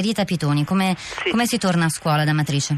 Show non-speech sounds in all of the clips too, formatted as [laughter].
Rita Pitoni, come, Sì. come si torna a scuola da Matrice?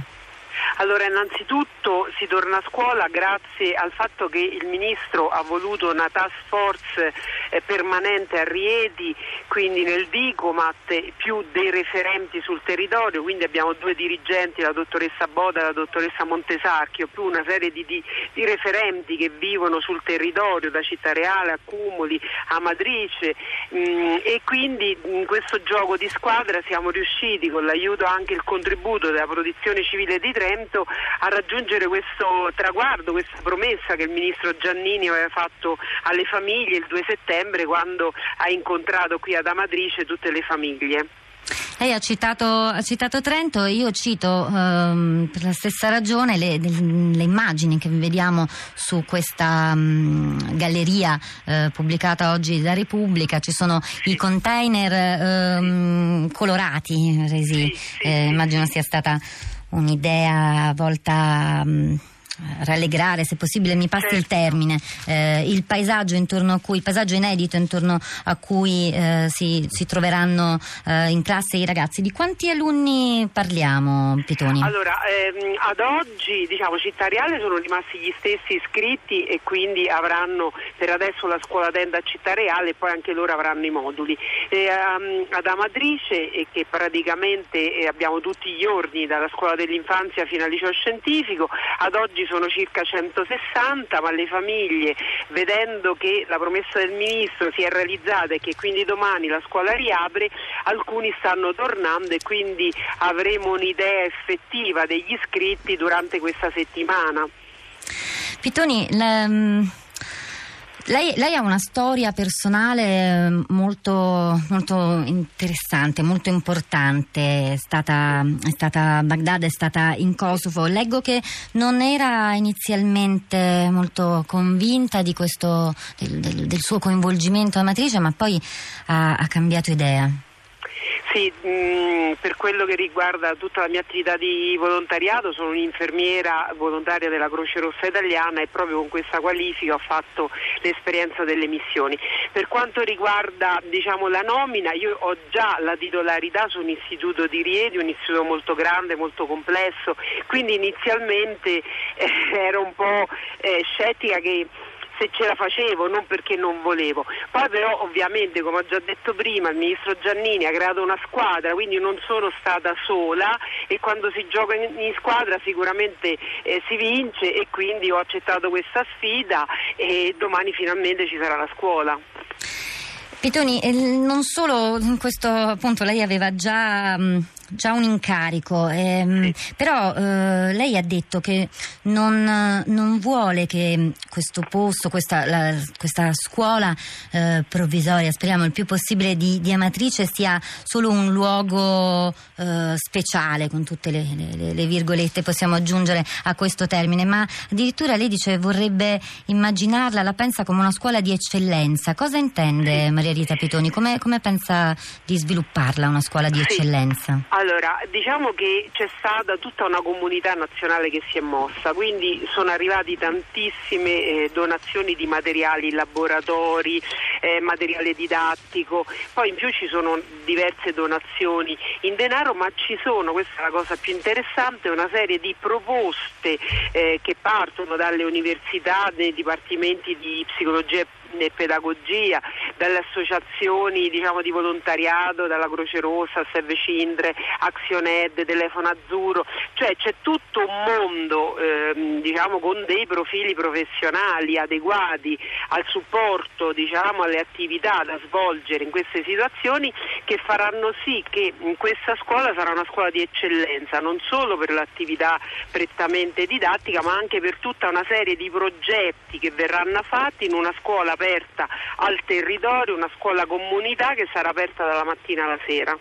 Allora, innanzitutto si torna a scuola grazie al fatto che il Ministro ha voluto una task force eh, permanente a Rieti, quindi nel Dicomat, più dei referenti sul territorio, quindi abbiamo due dirigenti, la dottoressa Boda e la dottoressa Montesarchio, più una serie di, di- di referenti che vivono sul territorio, da Città Reale a Cumoli, a Matrice mm, e quindi in questo gioco di squadra siamo riusciti con l'aiuto anche il contributo della protezione civile di Trento a raggiungere questo traguardo, questa promessa che il ministro Giannini aveva fatto alle famiglie il 2 settembre quando ha incontrato qui ad Amatrice tutte le famiglie. Lei ha citato, ha citato Trento e io cito ehm, per la stessa ragione le, le- immagini che vediamo su questa mm, galleria eh, pubblicata oggi da Repubblica. Ci sono i container ehm, colorati resi, eh, immagino sia stata un'idea volta rallegrare, se possibile mi passi il Certo. termine, eh, il paesaggio intorno a cui, il paesaggio inedito intorno a cui eh, si, si troveranno eh, in classe i ragazzi. Di quanti alunni parliamo, Pitoni? Allora, ehm, ad oggi diciamo Città Reale sono rimasti gli stessi iscritti e quindi avranno per adesso la scuola tenda a Città Reale e poi anche loro avranno i moduli. Ehm, ad Amatrice che praticamente eh, abbiamo tutti gli ordini dalla scuola dell'infanzia fino al liceo scientifico, ad oggi sono circa 160, ma le famiglie vedendo che la promessa del ministro si è realizzata e che quindi domani la scuola riapre, alcuni stanno tornando e quindi avremo un'idea effettiva degli iscritti durante questa settimana. Pitoni, la- lei, lei ha una storia personale eh, molto, molto interessante, molto importante. È stata, è stata a Baghdad, è stata in Kosovo. Leggo che non era inizialmente molto convinta questo, del, del- del suo coinvolgimento a Matrice, ma poi ha, ha cambiato idea. Sì, mh, per quello che riguarda tutta la mia attività di volontariato sono un'infermiera volontaria della Croce Rossa Italiana e proprio con questa qualifica ho fatto l'esperienza delle missioni. Per quanto riguarda diciamo, la nomina, io ho già la titolarità su un istituto di Rieti, un istituto molto grande, molto complesso, quindi inizialmente eh, [laughs] ero un po' eh, scettica che se ce la facevo, non perché non volevo. Poi però ovviamente, come ho già detto prima, il ministro Giannini ha creato una squadra, quindi non sono stata sola e quando si gioca in, squadra sicuramente eh, si vince e quindi ho accettato questa sfida e domani finalmente ci sarà la scuola. Pitoni, eh, non solo in questo appunto lei aveva già, mh, già un incarico, ehm, però eh, lei ha detto che non, non vuole che questo posto, questa, la- questa scuola eh, provvisoria, speriamo il più possibile di, di Amatrice, sia solo un luogo eh, speciale, con tutte le, le- le virgolette possiamo aggiungere a questo termine, ma addirittura lei dice vorrebbe immaginarla, la pensa come una scuola di eccellenza. Cosa intende Maria Rita Pitoni? Come, come pensa di svilupparla una scuola di Sì. eccellenza? Allora, diciamo che c'è stata tutta una comunità nazionale che si è mossa, quindi sono arrivati tantissime eh, donazioni di materiali, laboratori, eh, materiale didattico, poi in più ci sono diverse donazioni in denaro, ma ci sono, questa è la cosa più interessante, una serie di proposte eh, che partono dalle università, dai dipartimenti di psicologia e pedagogia, dalle associazioni diciamo, di volontariato, dalla Croce Rossa, Save Cindre, Azioned, Telefono Azzurro, cioè c'è tutto un mondo ehm, diciamo, con dei profili professionali adeguati al supporto, diciamo, alle attività da svolgere in queste situazioni che faranno sì che questa scuola sarà una scuola di eccellenza, non solo per l'attività prettamente didattica, ma anche per tutta una serie di progetti che verranno fatti in una scuola aperta al territorio, una scuola comunità che sarà aperta dalla mattina alla sera.